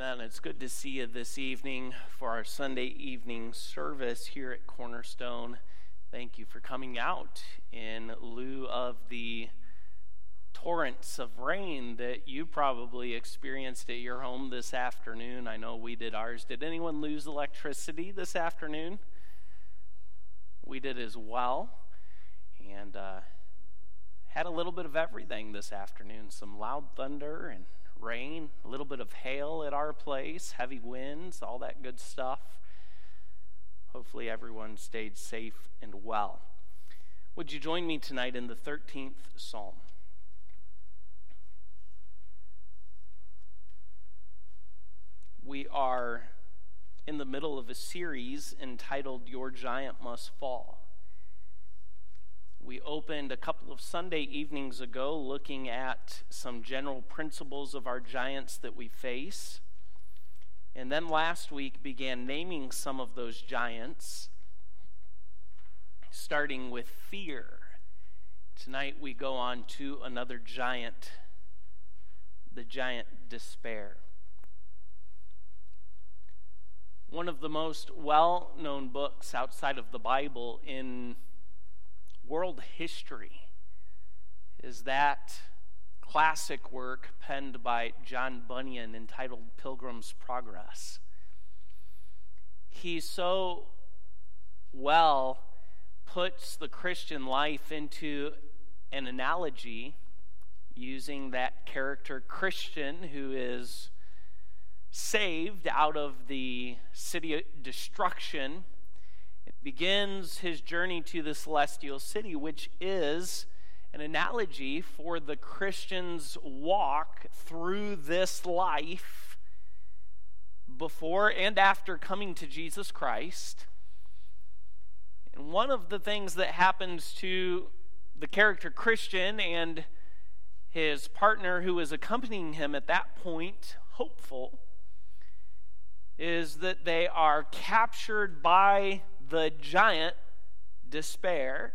Amen. It's good to see you this evening for our Sunday evening service here at Cornerstone. Thank you for coming out in lieu of the torrents of rain that you probably experienced at your home this afternoon. I know we did ours. Did anyone lose electricity this afternoon? We did as well. And uh, had a little bit of everything this afternoon some loud thunder and rain, a little bit of hail at our place, heavy winds, all that good stuff. Hopefully, everyone stayed safe and well. Would you join me tonight in the 13th Psalm? We are in the middle of a series entitled Your Giant Must Fall. We opened a couple of Sunday evenings ago looking at some general principles of our giants that we face. And then last week began naming some of those giants, starting with fear. Tonight we go on to another giant, the giant despair. One of the most well known books outside of the Bible in world history is that classic work penned by John Bunyan entitled Pilgrim's Progress. He so well puts the Christian life into an analogy using that character Christian who is saved out of the city of destruction begins his journey to the celestial city, which is an analogy for the Christian's walk through this life before and after coming to Jesus Christ. And one of the things that happens to the character Christian and his partner who is accompanying him at that point, hopeful, is that they are captured by the giant despair.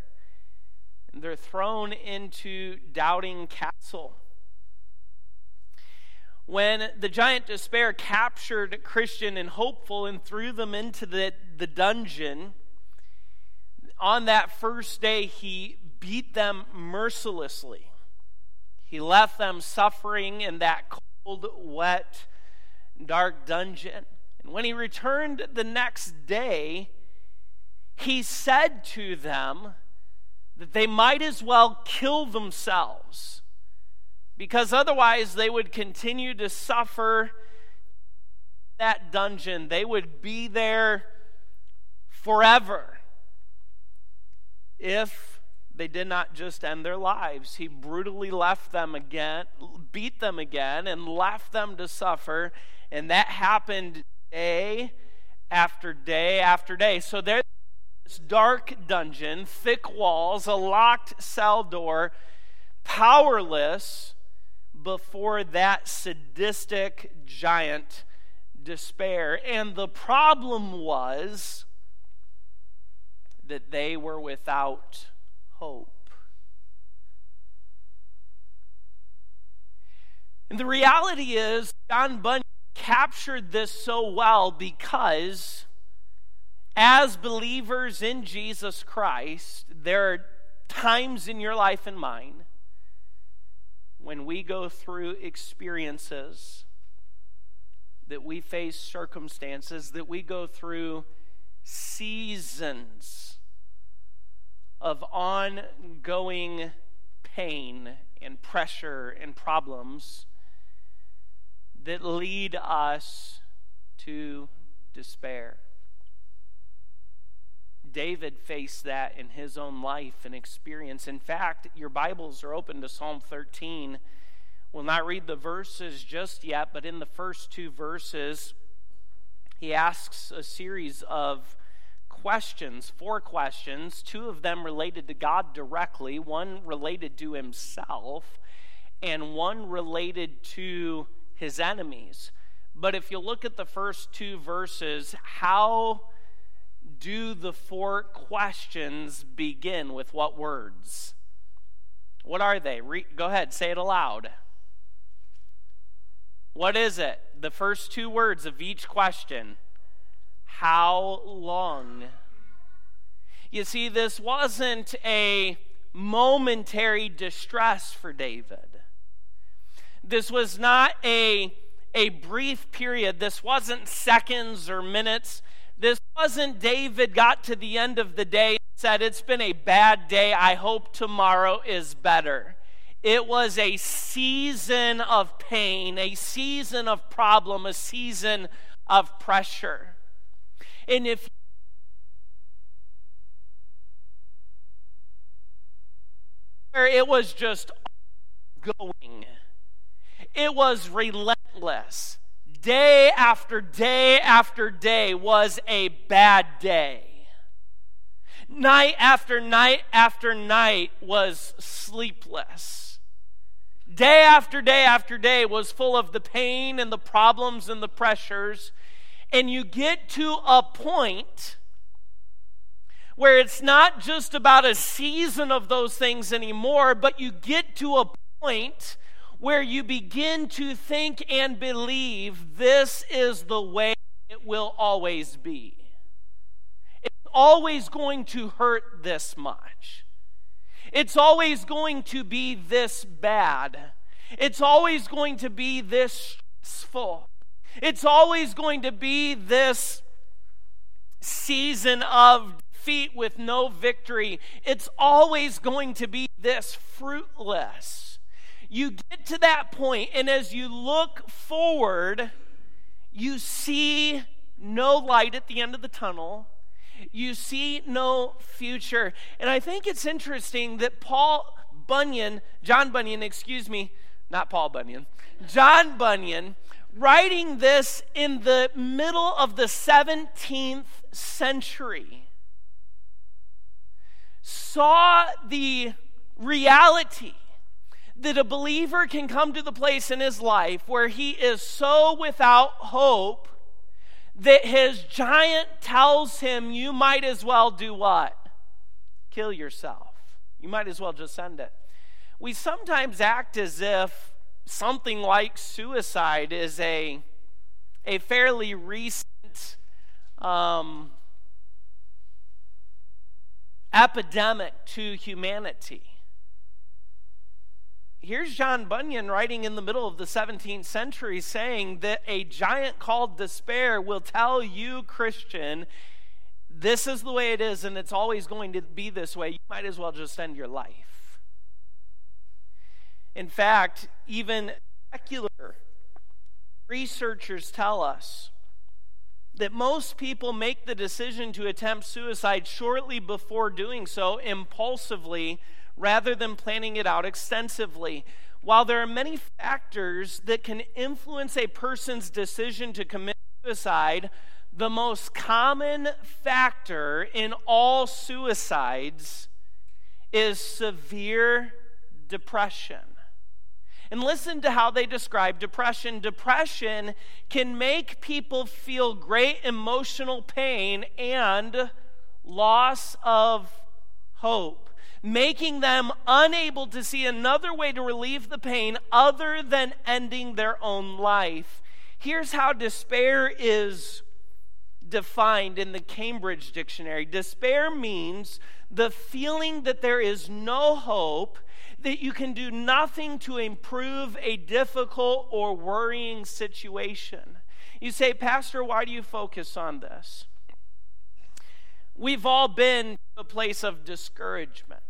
And they're thrown into doubting castle. When the giant despair captured Christian and hopeful and threw them into the, the dungeon, on that first day, he beat them mercilessly. He left them suffering in that cold, wet, dark dungeon. And when he returned the next day, he said to them that they might as well kill themselves because otherwise they would continue to suffer that dungeon. They would be there forever if they did not just end their lives. He brutally left them again, beat them again, and left them to suffer. And that happened day after day after day. So there this dark dungeon, thick walls, a locked cell door, powerless before that sadistic giant despair. And the problem was that they were without hope. And the reality is, John Bunyan captured this so well because as believers in Jesus Christ, there are times in your life and mine when we go through experiences, that we face circumstances, that we go through seasons of ongoing pain and pressure and problems that lead us to despair. David faced that in his own life and experience. In fact, your Bibles are open to Psalm 13. We'll not read the verses just yet, but in the first two verses, he asks a series of questions, four questions, two of them related to God directly, one related to himself, and one related to his enemies. But if you look at the first two verses, how do the four questions begin with what words? What are they? Re- go ahead, say it aloud. What is it? The first two words of each question How long? You see, this wasn't a momentary distress for David. This was not a, a brief period. This wasn't seconds or minutes. This wasn't David got to the end of the day and said, It's been a bad day. I hope tomorrow is better. It was a season of pain, a season of problem, a season of pressure. And if it was just going, it was relentless. Day after day after day was a bad day. Night after night after night was sleepless day after day after day was full of the pain and the problems and the pressures. And you get to a point where it's not just about a season of those things anymore, but you get to a point where you begin to think and believe this is the way it will always be. It's always going to hurt this much. It's always going to be this bad. It's always going to be this stressful. It's always going to be this season of defeat with no victory. It's always going to be this fruitless. You get to that point, and as you look forward, you see no light at the end of the tunnel you see no future. And I think it's interesting that Paul Bunyan, John Bunyan, excuse me, not Paul Bunyan, John Bunyan, writing this in the middle of the 17th century, saw the reality that a believer can come to the place in his life where he is so without hope that his giant tells him, You might as well do what? Kill yourself. You might as well just send it. We sometimes act as if something like suicide is a, a fairly recent um, epidemic to humanity here's John Bunyan writing in the middle of the 17th century saying that a giant called despair will tell you, Christian, this is the way it is and it's always going to be this way. You might as well just end your life. In fact, even secular researchers tell us that most people make the decision to attempt suicide shortly before doing so impulsively rather than planning it out extensively. While there are many factors that can influence a person's decision to commit suicide, the most common factor in all suicides is severe depression. And listen to how they describe depression. Depression can make people feel great emotional pain and loss of hope making them unable to see another way to relieve the pain other than ending their own life. Here's how despair is defined in the Cambridge Dictionary despair means the feeling that there is no hope, that you can do nothing to improve a difficult or worrying situation. You say, Pastor, why do you focus on this? We've all been to a place of discouragement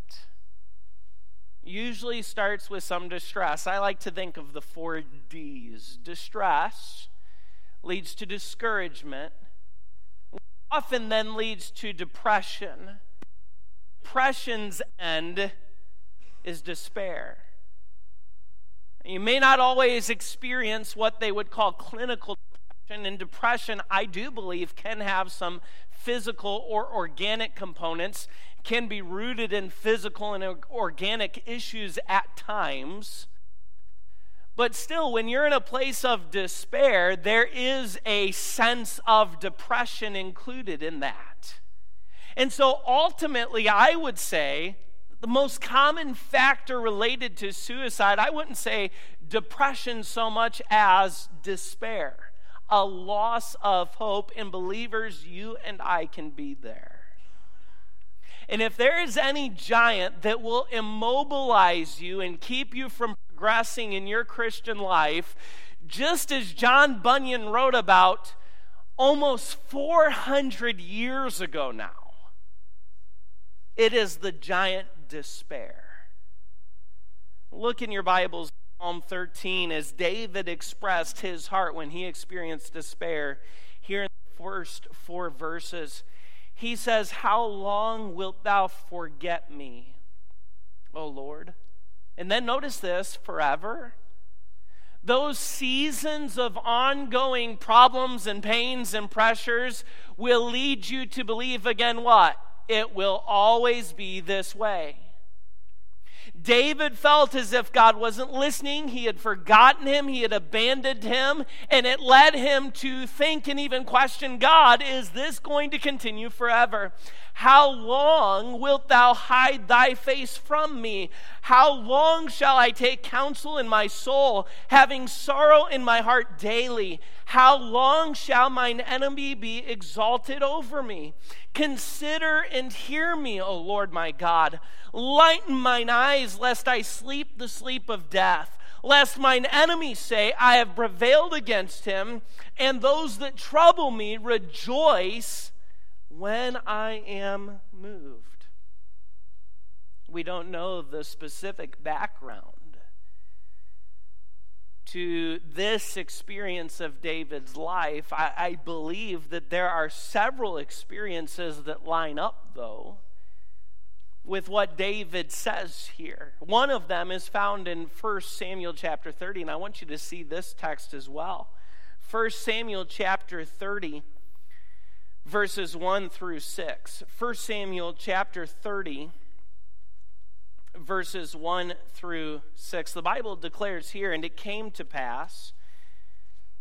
usually starts with some distress. I like to think of the four D's. Distress leads to discouragement, often then leads to depression. Depression's end is despair. You may not always experience what they would call clinical depression, and depression, I do believe, can have some physical or organic components can be rooted in physical and organic issues at times. But still, when you're in a place of despair, there is a sense of depression included in that. And so ultimately, I would say the most common factor related to suicide, I wouldn't say depression so much as despair, a loss of hope. In believers, you and I can be there. And if there is any giant that will immobilize you and keep you from progressing in your Christian life, just as John Bunyan wrote about almost 400 years ago now, it is the giant despair. Look in your Bibles, Psalm 13, as David expressed his heart when he experienced despair. Here in the first four verses, he says, How long wilt thou forget me, O Lord? And then notice this forever. Those seasons of ongoing problems and pains and pressures will lead you to believe again what? It will always be this way. David felt as if God wasn't listening. He had forgotten him. He had abandoned him. And it led him to think and even question God, is this going to continue forever? How long wilt thou hide thy face from me? How long shall I take counsel in my soul, having sorrow in my heart daily? How long shall mine enemy be exalted over me? Consider and hear me, O Lord my God. Lighten mine eyes, lest I sleep the sleep of death lest mine enemies say, I have prevailed against him, and those that trouble me rejoice when I am moved. We don't know the specific background to this experience of David's life. I, I, believe that there are several experiences that line up, though, with what David says here. One of them is found in 1 Samuel chapter 30, and I want you to see this text as well. 1 Samuel chapter 30 verses 1 through 6. 1 Samuel chapter 30, verses 1 through 6. The Bible declares here, and it came to pass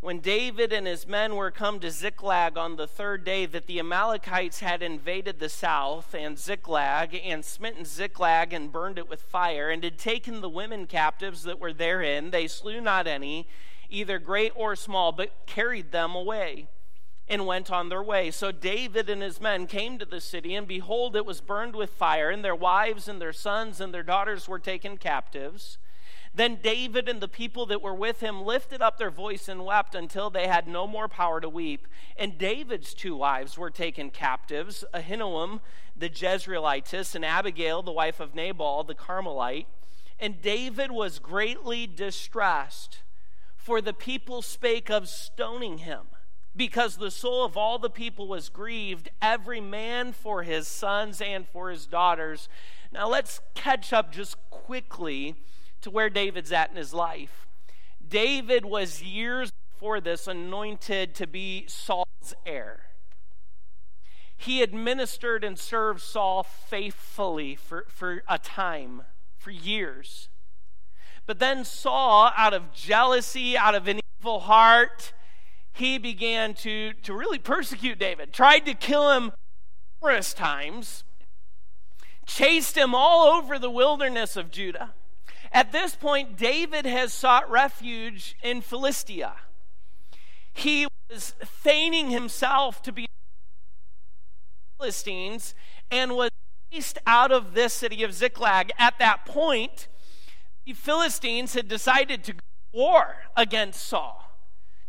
when David and his men were come to Ziklag on the third day that the Amalekites had invaded the south and Ziklag and smitten Ziklag and burned it with fire and had taken the women captives that were therein. They slew not any, either great or small, but carried them away and went on their way. So David and his men came to the city, and behold, it was burned with fire, and their wives and their sons and their daughters were taken captives. Then David and the people that were with him lifted up their voice and wept until they had no more power to weep. And David's two wives were taken captives Ahinoam, the Jezreelitess, and Abigail, the wife of Nabal, the Carmelite. And David was greatly distressed, for the people spake of stoning him because the soul of all the people was grieved, every man for his sons and for his daughters. Now let's catch up just quickly to where David's at in his life. David was years before this anointed to be Saul's heir. He administered and served Saul faithfully for, for a time, for years. But then Saul, out of jealousy, out of an evil heart, he began to, to really persecute David, tried to kill him numerous times, chased him all over the wilderness of Judah. At this point, David has sought refuge in Philistia. He was feigning himself to be Philistines and was chased out of this city of Ziklag. At that point, the Philistines had decided to go to war against Saul.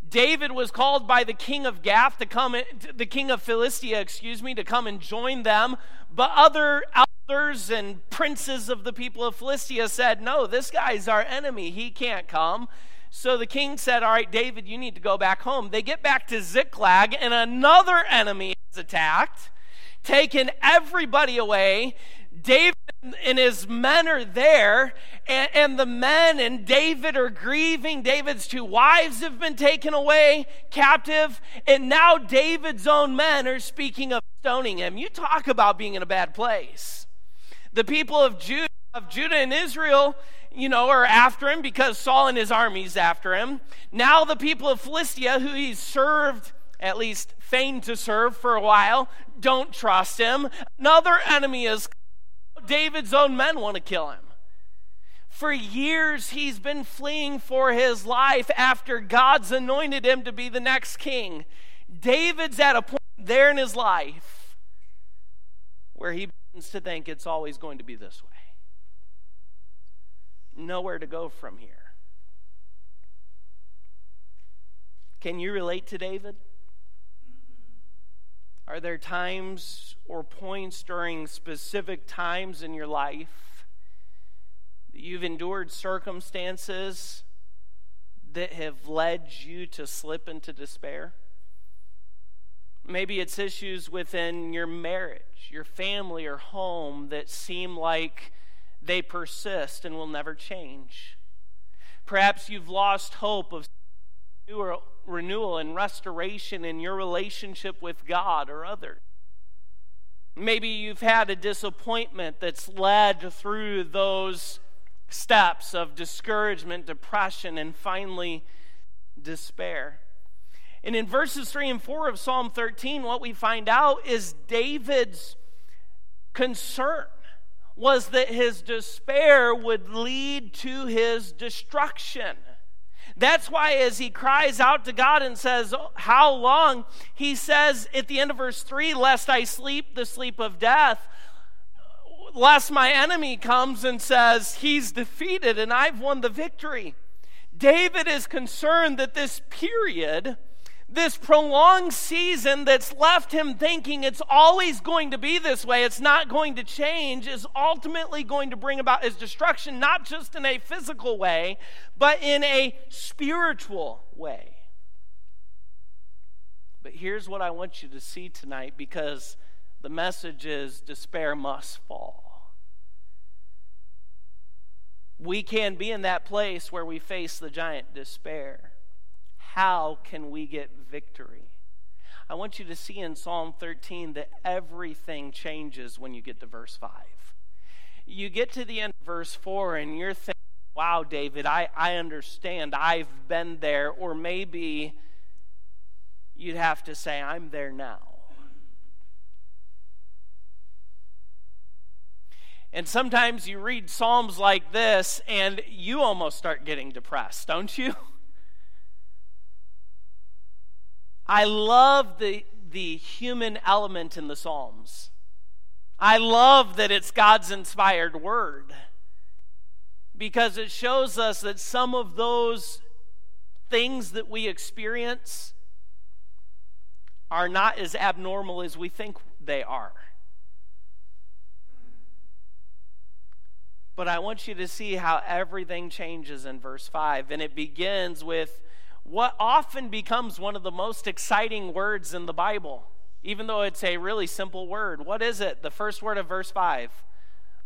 David was called by the king of Gath to come, the king of Philistia, excuse me, to come and join them. But other elders and princes of the people of Philistia said, No, this guy's our enemy. He can't come. So the king said, All right, David, you need to go back home. They get back to Ziklag, and another enemy is attacked, taken everybody away. David and his men are there, and, and, the men and David are grieving. David's two wives have been taken away captive, and now David's own men are speaking of stoning him. You talk about being in a bad place. The people of Judah, of Judah and Israel, you know, are after him because Saul and his armies after him. Now the people of Philistia, who he's served, at least feigned to serve for a while, don't trust him. Another enemy is David's own men want to kill him. For years, he's been fleeing for his life after God's anointed him to be the next king. David's at a point there in his life where he begins to think it's always going to be this way. Nowhere to go from here. Can you relate to David? Are there times or points during specific times in your life that you've endured circumstances that have led you to slip into despair? Maybe it's issues within your marriage, your family, or home that seem like they persist and will never change. Perhaps you've lost hope of renewal and restoration in your relationship with God or others. Maybe you've had a disappointment that's led through those steps of discouragement, depression, and finally despair. And in verses 3 and 4 of Psalm 13, what we find out is David's concern was that his despair would lead to his destruction. That's why, as he cries out to God and says, How long? He says at the end of verse 3, Lest I sleep the sleep of death, lest my enemy comes and says, He's defeated and I've won the victory. David is concerned that this period this prolonged season that's left him thinking it's always going to be this way, it's not going to change, is ultimately going to bring about his destruction, not just in a physical way, but in a spiritual way. But here's what I want you to see tonight because the message is despair must fall. We can be in that place where we face the giant despair how can we get victory? I want you to see in Psalm 13 that everything changes when you get to verse 5. You get to the end of verse 4 and you're thinking, wow, David, I, I understand. I've been there. Or maybe you'd have to say, I'm there now. And sometimes you read Psalms like this and you almost start getting depressed, don't you? I love the, the human element in the Psalms. I love that it's God's inspired word because it shows us that some of those things that we experience are not as abnormal as we think they are. But I want you to see how everything changes in verse 5. And it begins with what often becomes one of the most exciting words in the Bible, even though it's a really simple word. What is it? The first word of verse 5.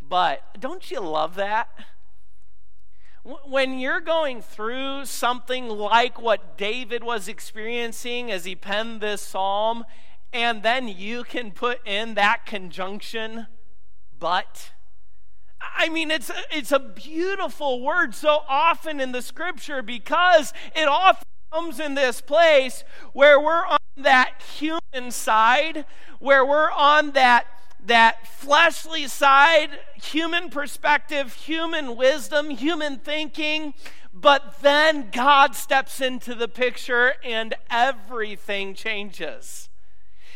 But don't you love that? When you're going through something like what David was experiencing as he penned this psalm, and then you can put in that conjunction, but. I mean, it's a, it's a beautiful word so often in the scripture because it often comes in this place where we're on that human side, where we're on that that fleshly side, human perspective, human wisdom, human thinking, but then God steps into the picture and everything changes.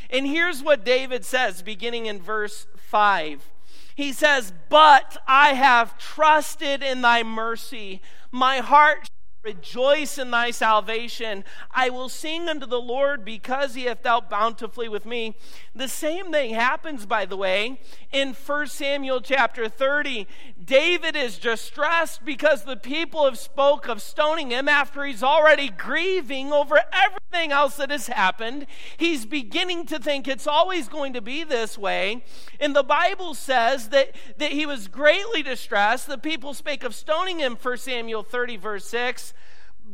And here's what David says beginning in verse 5. He says, But I have trusted in thy mercy. My heart Rejoice in thy salvation. I will sing unto the Lord because he hath dealt bountifully with me. The same thing happens, by the way, in 1 Samuel chapter 30. David is distressed because the people have spoke of stoning him after he's already grieving over everything else that has happened. He's beginning to think it's always going to be this way. And the Bible says that, that he was greatly distressed. The people spake of stoning him, 1 Samuel 30, verse 6.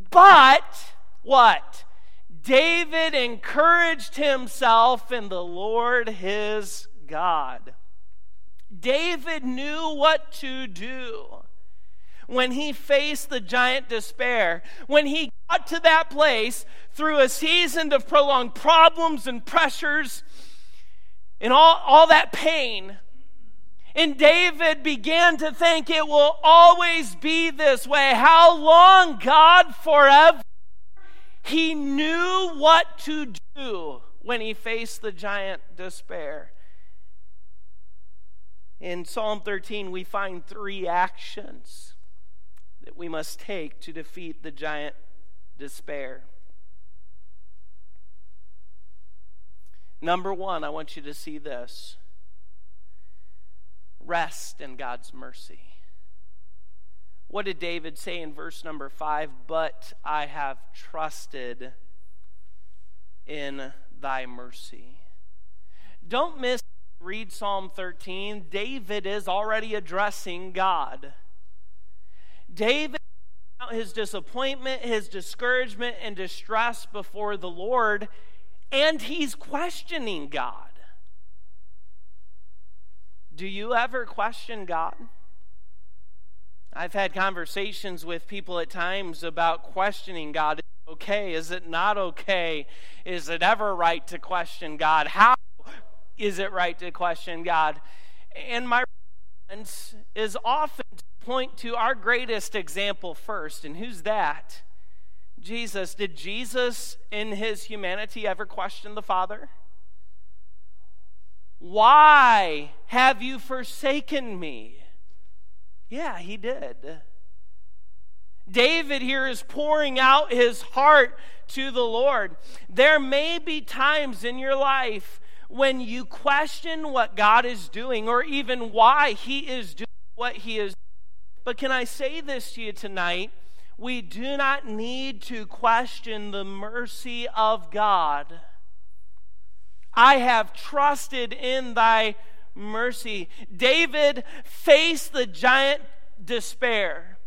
But what? David encouraged himself in the Lord his God. David knew what to do when he faced the giant despair, when he got to that place through a season of prolonged problems and pressures and all, all that pain. And David began to think it will always be this way. How long, God? Forever. He knew what to do when he faced the giant despair. In Psalm 13, we find three actions that we must take to defeat the giant despair. Number one, I want you to see this rest in God's mercy. What did David say in verse number five? But I have trusted in thy mercy. Don't miss, read Psalm 13. David is already addressing God. David his disappointment, his discouragement, and distress before the Lord, and he's questioning God. Do you ever question God? I've had conversations with people at times about questioning God. Is it okay? Is it not okay? Is it ever right to question God? How is it right to question God? And my response is often to point to our greatest example first. And who's that? Jesus. Did Jesus, in his humanity, ever question the Father? Why have you forsaken me? Yeah, he did. David here is pouring out his heart to the Lord. There may be times in your life when you question what God is doing or even why he is doing what he is. But can I say this to you tonight? We do not need to question the mercy of God. I have trusted in thy mercy. David faced the giant despair.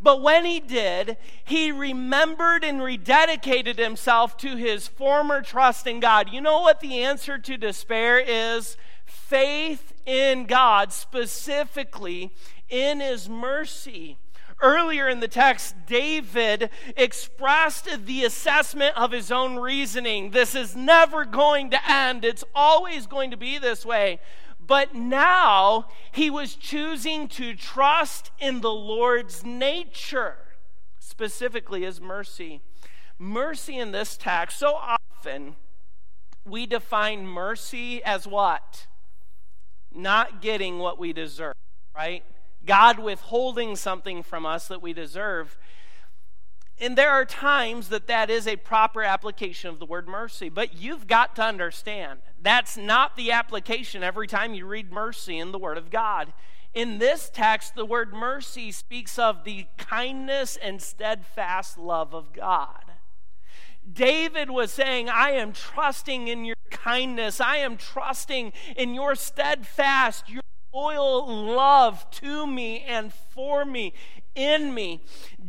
But when he did, he remembered and rededicated himself to his former trust in God. You know what the answer to despair is? Faith in God, specifically in his mercy. Earlier in the text, David expressed the assessment of his own reasoning. This is never going to end, it's always going to be this way. But now he was choosing to trust in the Lord's nature, specifically his mercy. Mercy in this text, so often we define mercy as what? Not getting what we deserve, right? God withholding something from us that we deserve. And there are times that that is a proper application of the word mercy, but you've got to understand that's not the application every time you read mercy in the Word of God. In this text, the word mercy speaks of the kindness and steadfast love of God. David was saying, I am trusting in your kindness. I am trusting in your steadfast, your loyal love to me and for me, in me.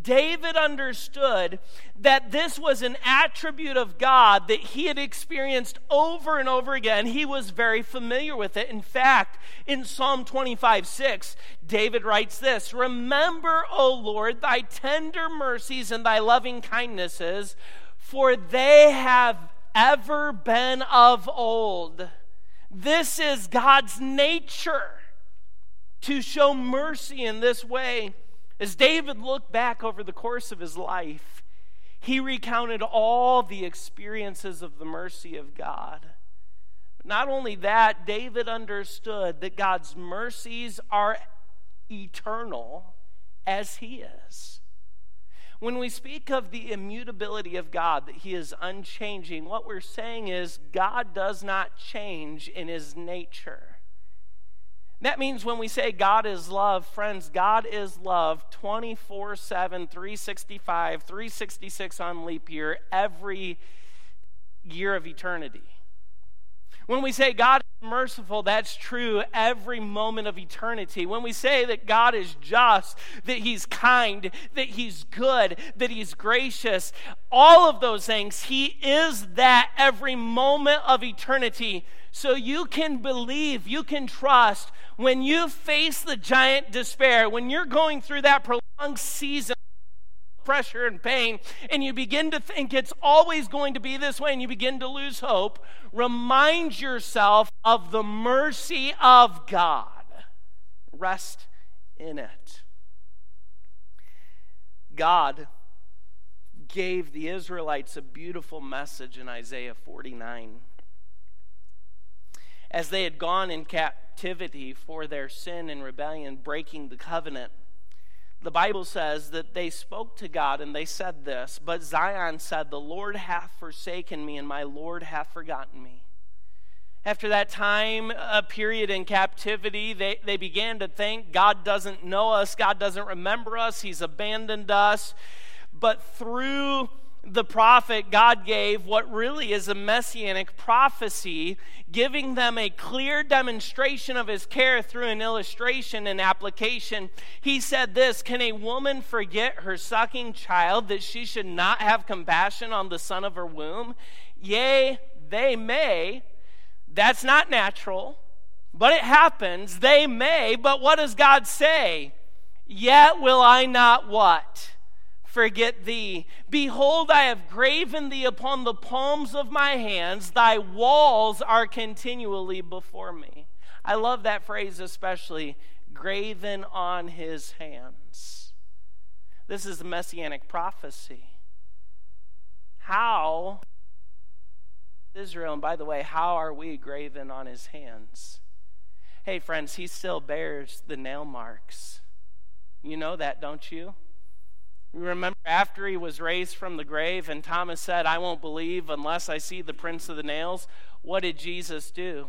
David understood that this was an attribute of God that he had experienced over and over again. He was very familiar with it. In fact, in Psalm 25 6, David writes this Remember, O Lord, thy tender mercies and thy loving kindnesses, for they have ever been of old. This is God's nature to show mercy in this way. As David looked back over the course of his life, he recounted all the experiences of the mercy of God. But not only that, David understood that God's mercies are eternal as he is. When we speak of the immutability of God, that He is unchanging, what we're saying is God does not change in His nature. That means when we say God is love, friends, God is love 24 7, 365, 366 on leap year, every year of eternity. When we say God merciful, that's true every moment of eternity. When we say that God is just, that He's kind, that He's good, that He's gracious, all of those things, He is that every moment of eternity. So you can believe, you can trust when you face the giant despair, when you're going through that prolonged season pressure and pain, and you begin to think it's always going to be this way, and you begin to lose hope, remind yourself of the mercy of God. Rest in it. God gave the Israelites a beautiful message in Isaiah 49. As they had gone in captivity for their sin and rebellion, breaking the covenant, the Bible says that they spoke to God and they said this, but Zion said, The Lord hath forsaken me, and my Lord hath forgotten me. After that time, a period in captivity, they, they began to think God doesn't know us, God doesn't remember us, He's abandoned us. But through the prophet, God gave what really is a messianic prophecy, giving them a clear demonstration of his care through an illustration and application. He said this Can a woman forget her sucking child that she should not have compassion on the son of her womb? Yea, they may. That's not natural, but it happens. They may, but what does God say? Yet will I not what? Forget thee. Behold, I have graven thee upon the palms of my hands, thy walls are continually before me. I love that phrase especially graven on his hands. This is the messianic prophecy. How, Israel, and by the way, how are we graven on his hands? Hey, friends, he still bears the nail marks. You know that, don't you? Remember, after he was raised from the grave, and Thomas said, I won't believe unless I see the prints of the nails, what did Jesus do?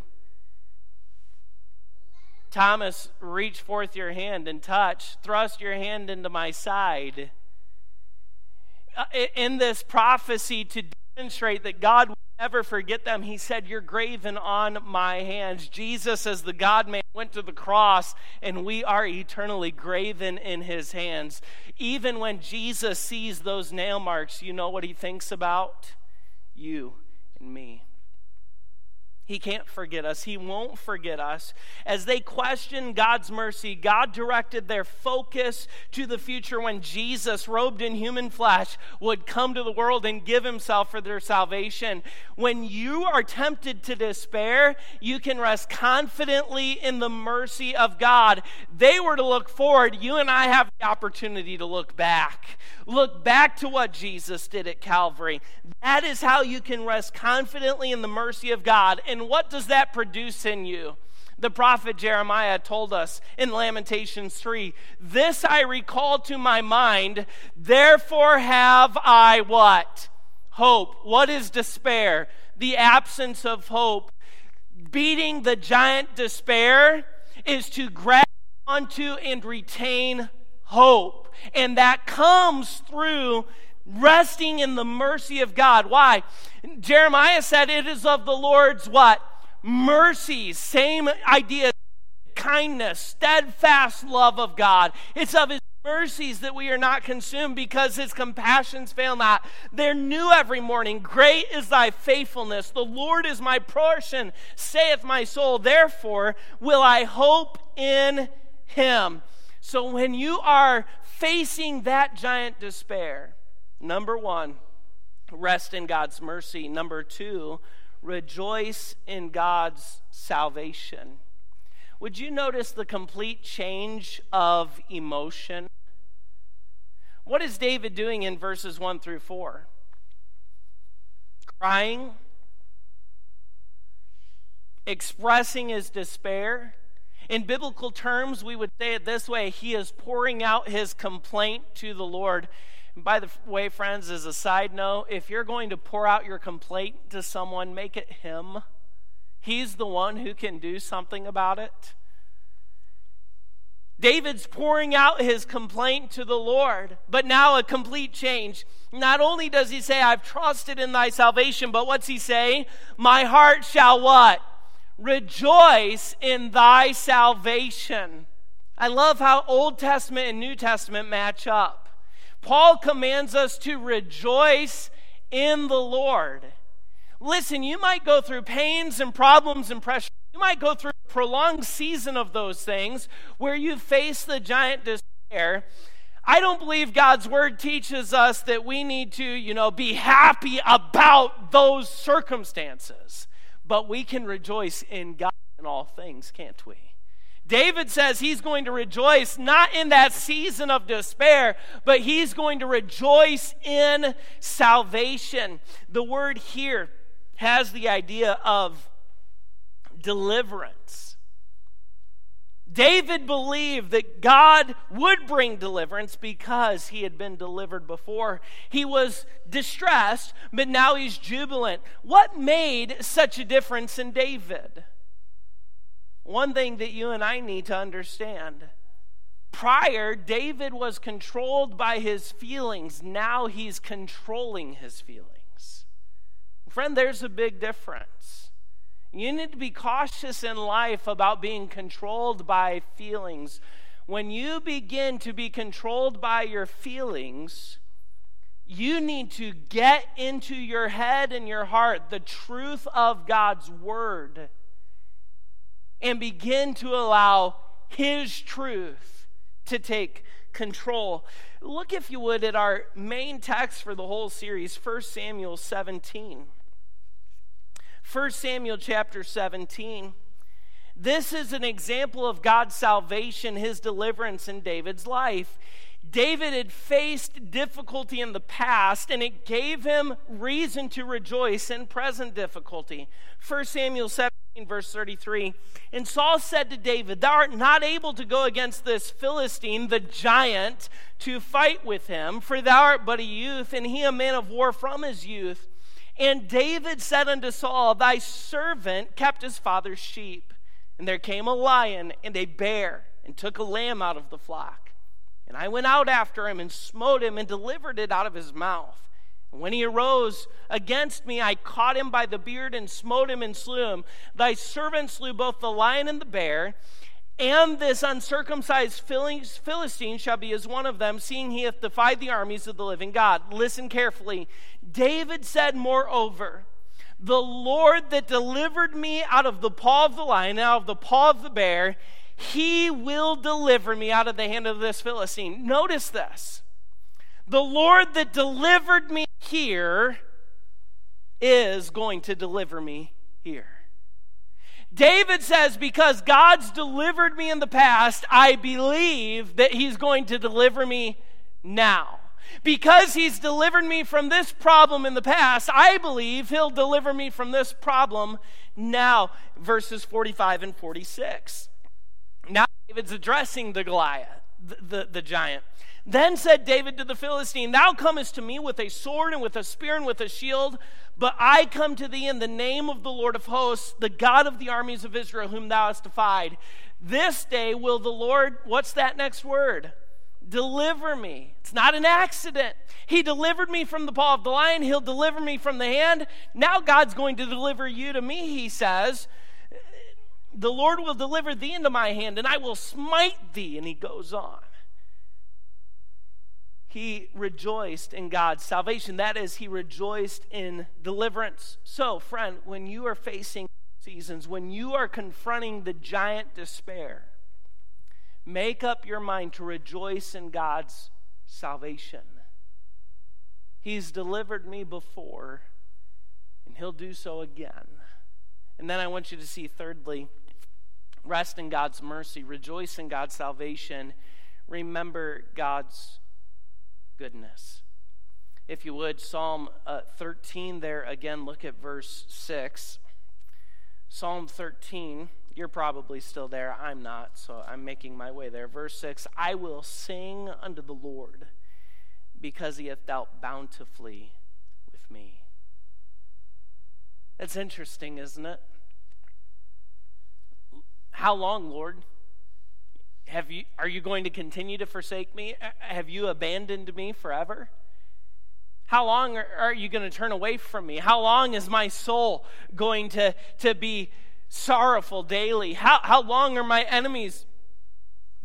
Thomas, reach forth your hand and touch, thrust your hand into my side. Uh, in this prophecy, to demonstrate that God never forget them. He said, You're graven on my hands. Jesus, as the God man, went to the cross, and we are eternally graven in his hands. Even when Jesus sees those nail marks, you know what he thinks about? You and me. He can't forget us. He won't forget us. As they questioned God's mercy, God directed their focus to the future when Jesus, robed in human flesh, would come to the world and give himself for their salvation. When you are tempted to despair, you can rest confidently in the mercy of God. They were to look forward. You and I have the opportunity to look back. Look back to what Jesus did at Calvary. That is how you can rest confidently in the mercy of God. And what does that produce in you? The prophet Jeremiah told us in Lamentations 3 This I recall to my mind, therefore have I what? Hope. What is despair? The absence of hope. Beating the giant despair is to grab onto and retain hope. And that comes through resting in the mercy of God. Why? Jeremiah said it is of the Lord's what? Mercies. Same idea. Kindness, steadfast love of God. It's of his mercies that we are not consumed because his compassions fail not. They're new every morning. Great is thy faithfulness. The Lord is my portion, saith my soul. Therefore will I hope in him. So when you are facing that giant despair, Number one, rest in God's mercy. Number two, rejoice in God's salvation. Would you notice the complete change of emotion? What is David doing in verses 1 through 4? Crying, expressing his despair. In biblical terms, we would say it this way He is pouring out his complaint to the Lord. By the way, friends, as a side note, if you're going to pour out your complaint to someone, make it him. He's the one who can do something about it. David's pouring out his complaint to the Lord, but now a complete change. Not only does he say, I've trusted in thy salvation, but what's he say? My heart shall what? Rejoice in thy salvation. I love how Old Testament and New Testament match up. Paul commands us to rejoice in the Lord. Listen, you might go through pains and problems and pressure. You might go through a prolonged season of those things where you face the giant despair. I don't believe God's word teaches us that we need to, you know, be happy about those circumstances. But we can rejoice in God in all things, can't we? David says he's going to rejoice not in that season of despair, but he's going to rejoice in salvation. The word here has the idea of deliverance. David believed that God would bring deliverance because he had been delivered before. He was distressed, but now he's jubilant. What made such a difference in David? One thing that you and I need to understand. Prior, David was controlled by his feelings. Now he's controlling his feelings. Friend, there's a big difference. You need to be cautious in life about being controlled by feelings. When you begin to be controlled by your feelings, you need to get into your head and your heart the truth of God's word and begin to allow His truth to take control. Look, if you would, at our main text for the whole series, 1 Samuel 17. 1 Samuel chapter 17. This is an example of God's salvation, his deliverance in David's life. David had faced difficulty in the past, and it gave him reason to rejoice in present difficulty. 1 Samuel 17, verse 33. And Saul said to David, Thou art not able to go against this Philistine, the giant, to fight with him, for thou art but a youth, and he a man of war from his youth. And David said unto Saul, Thy servant kept his father's sheep. And there came a lion and a bear and took a lamb out of the flock. And I went out after him and smote him and delivered it out of his mouth. And when he arose against me, I caught him by the beard and smote him and slew him. Thy servant slew both the lion and the bear. And this uncircumcised Philistine shall be as one of them, seeing he hath defied the armies of the living God. Listen carefully. David said, Moreover, the Lord that delivered me out of the paw of the lion, out of the paw of the bear, he will deliver me out of the hand of this Philistine. Notice this. The Lord that delivered me here is going to deliver me here. David says, Because God's delivered me in the past, I believe that He's going to deliver me now. Because He's delivered me from this problem in the past, I believe He'll deliver me from this problem now. Verses 45 and 46. Now David's addressing the Goliath, the, the, the giant. Then said David to the Philistine, Thou comest to me with a sword and with a spear and with a shield, but I come to thee in the name of the Lord of hosts, the God of the armies of Israel, whom thou hast defied. This day will the Lord, what's that next word? Deliver me. It's not an accident. He delivered me from the paw of the lion. He'll deliver me from the hand. Now God's going to deliver you to me, he says. The Lord will deliver thee into my hand, and I will smite thee. And he goes on he rejoiced in God's salvation. That is, he rejoiced in deliverance. So, friend, when you are facing seasons, when you are confronting the giant despair, make up your mind to rejoice in God's salvation. He's delivered me before, and he'll do so again. And then I want you to see, thirdly, rest in God's mercy, rejoice in God's salvation, remember God's goodness. If you would, Psalm uh, 13, there again, look at verse 6. Psalm 13, you're probably still there. I'm not, so I'm making my way there. Verse 6 I will sing unto the Lord because he hath dealt bountifully with me. That's interesting, isn't it? How long, Lord? Have you, are you going to continue to forsake me? Uh, have you abandoned me forever? How long are, are you going to turn away from me? How long is my soul going to, to be sorrowful daily? How, how long are my enemies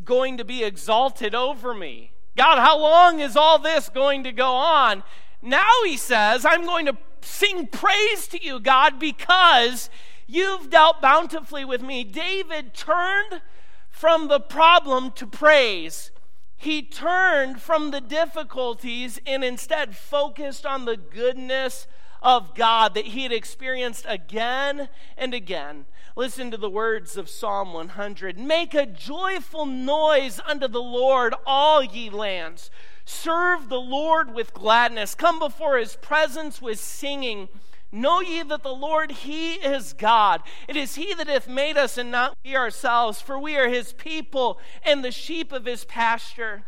going to be exalted over me? God, how long is all this going to go on? Now he says, I'm going to sing praise to you, God, because you've dealt bountifully with me. David turned from the problem to praise. He turned from the difficulties and instead focused on the goodness of God that he had experienced again and again. Listen to the words of Psalm 100 Make a joyful noise unto the Lord, all ye lands. Serve the Lord with gladness. Come before his presence with singing. Know ye that the Lord, He is God. It is He that hath made us and not we ourselves, for we are His people and the sheep of His pasture.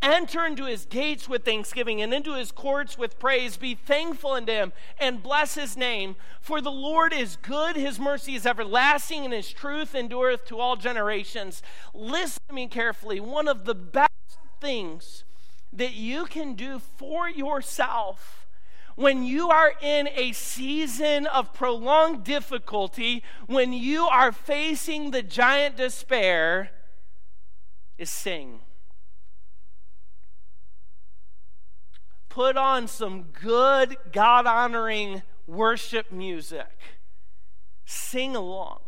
Enter into his gates with thanksgiving and into his courts with praise. Be thankful unto him and bless his name. For the Lord is good, his mercy is everlasting, and his truth endureth to all generations. Listen to me carefully. One of the best things that you can do for yourself when you are in a season of prolonged difficulty, when you are facing the giant despair, is sing. Put on some good, God honoring worship music. Sing along.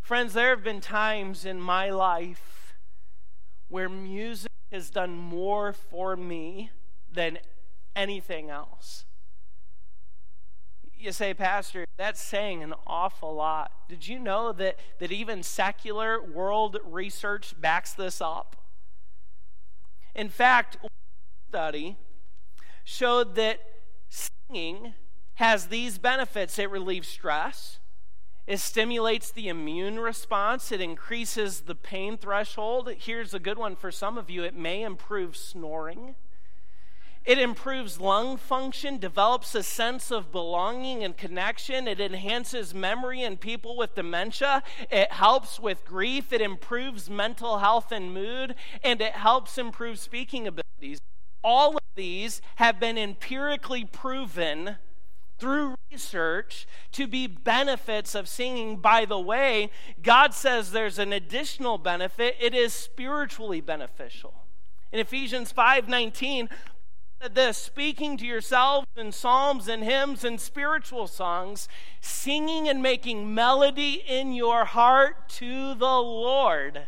Friends, there have been times in my life where music has done more for me than anything else. You say, Pastor, that's saying an awful lot. Did you know that, that even secular world research backs this up? In fact, one study showed that singing has these benefits it relieves stress, it stimulates the immune response, it increases the pain threshold. Here's a good one for some of you it may improve snoring. It improves lung function, develops a sense of belonging and connection. It enhances memory in people with dementia. It helps with grief. It improves mental health and mood. And it helps improve speaking abilities. All of these have been empirically proven through research to be benefits of singing. By the way, God says there's an additional benefit. It is spiritually beneficial. In Ephesians 5:19, this speaking to yourselves in psalms and hymns and spiritual songs, singing and making melody in your heart to the Lord.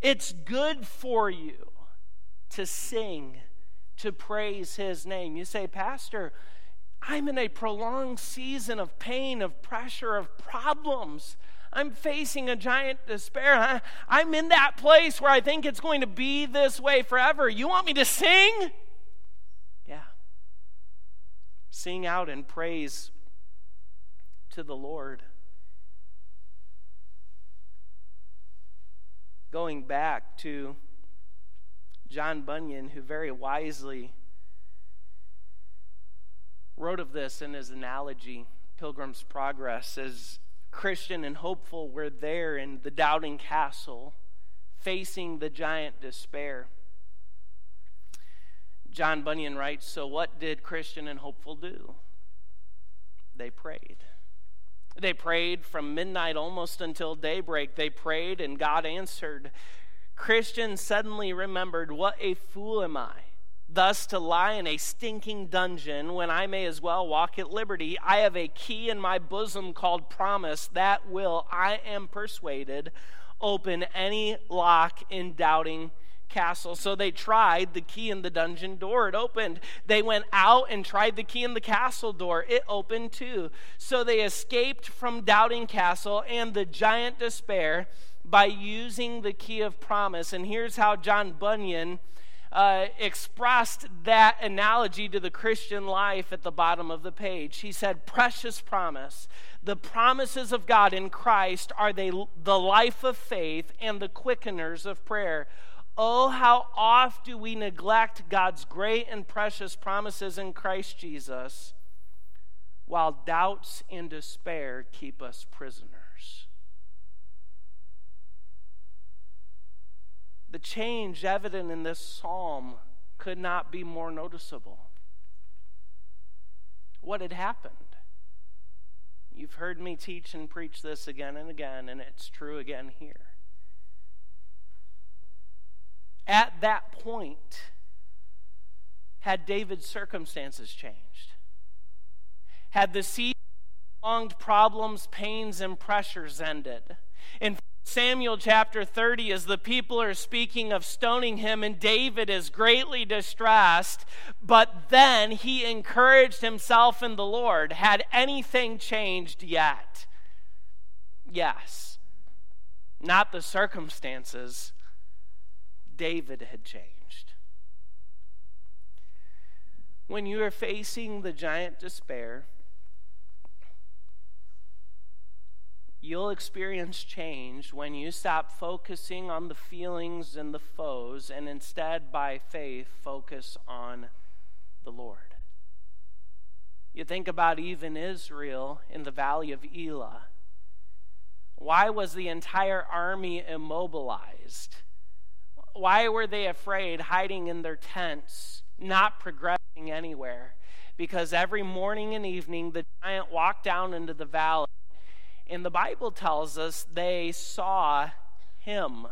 It's good for you to sing, to praise his name. You say, Pastor, I'm in a prolonged season of pain, of pressure, of problems. I'm facing a giant despair. I'm in that place where I think it's going to be this way forever. You want me to sing? Yeah. Sing out in praise to the Lord. Going back to John Bunyan, who very wisely wrote of this in his analogy, Pilgrim's Progress, as Christian and hopeful were there in the doubting castle, facing the giant despair. John Bunyan writes So, what did Christian and hopeful do? They prayed. They prayed from midnight almost until daybreak. They prayed, and God answered. Christian suddenly remembered, What a fool am I! Thus, to lie in a stinking dungeon when I may as well walk at liberty. I have a key in my bosom called promise that will, I am persuaded, open any lock in doubting castle. So they tried the key in the dungeon door. It opened. They went out and tried the key in the castle door. It opened too. So they escaped from doubting castle and the giant despair by using the key of promise. And here's how John Bunyan uh, expressed that analogy to the Christian life at the bottom of the page. He said, Precious promise. The promises of God in Christ are they, the life of faith and the quickeners of prayer. Oh, how oft do we neglect God's great and precious promises in Christ Jesus while doubts and despair keep us prisoners. The change evident in this psalm could not be more noticeable. What had happened? You've heard me teach and preach this again and again, and it's true again here. At that point, had David's circumstances changed? Had the sea prolonged problems, pains, and pressures ended? In Samuel chapter 30, as the people are speaking of stoning him, and David is greatly distressed, but then he encouraged himself in the Lord. Had anything changed yet? Yes. Not the circumstances. David had changed. When you are facing the giant despair, You'll experience change when you stop focusing on the feelings and the foes and instead, by faith, focus on the Lord. You think about even Israel in the valley of Elah. Why was the entire army immobilized? Why were they afraid, hiding in their tents, not progressing anywhere? Because every morning and evening the giant walked down into the valley and the Bible tells us they saw him.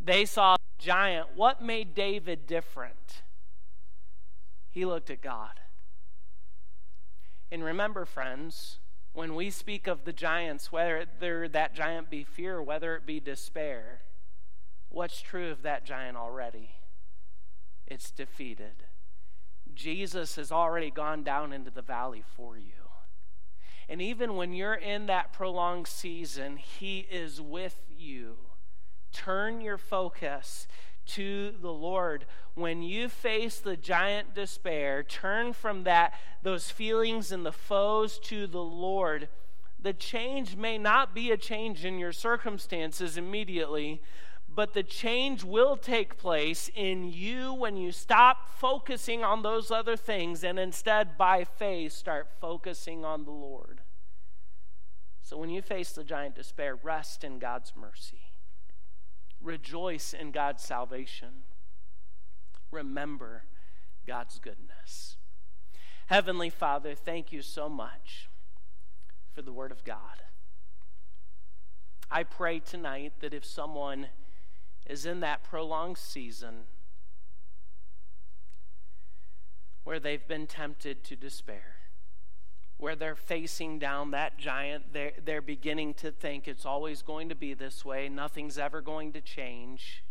They saw the giant. What made David different? He looked at God. And remember, friends, when we speak of the giants, whether that giant be fear, whether it be despair, what's true of that giant already? It's defeated. Jesus has already gone down into the valley for you. And even when you're in that prolonged season, He is with you. Turn your focus to the Lord. When you face the giant despair, turn from that those feelings and the foes to the Lord. The change may not be a change in your circumstances immediately, but the change will take place in you when you stop focusing on those other things and instead, by faith, start focusing on the Lord. So when you face the giant despair, rest in God's mercy, rejoice in God's salvation, remember God's goodness. Heavenly Father, thank you so much for the Word of God. I pray tonight that if someone is in that prolonged season where they've been tempted to despair, where they're facing down that giant, they're, they're beginning to think it's always going to be this way, nothing's ever going to change.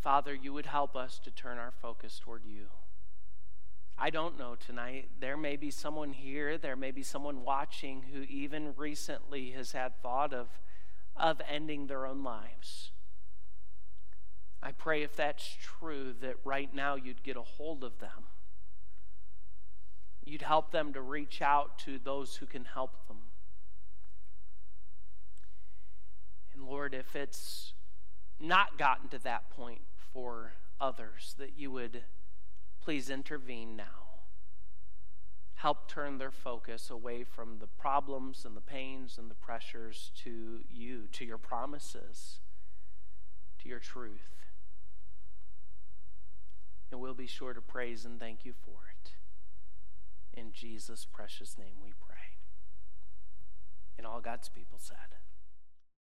Father, you would help us to turn our focus toward you. I don't know tonight. There may be someone here, there may be someone watching who even recently has had thought of of ending their own lives. I pray if that's true, that right now you'd get a hold of them. You'd help them to reach out to those who can help them. And Lord, if it's not gotten to that point for others, that you would please intervene now help turn their focus away from the problems and the pains and the pressures to you, to your promises, to your truth. And we'll be sure to praise and thank you for it. In Jesus' precious name we pray. And all God's people said,